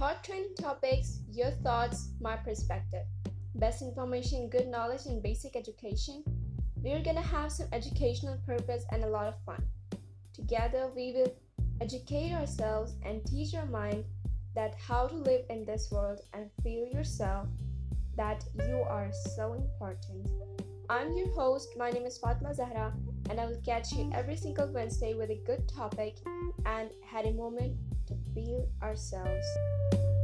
hot topics your thoughts my perspective best information good knowledge and basic education we you can have some education pride that how to live in this world feel yourself that you are so important I am یورسٹ Fatima Zahra good topic and movement آرساؤس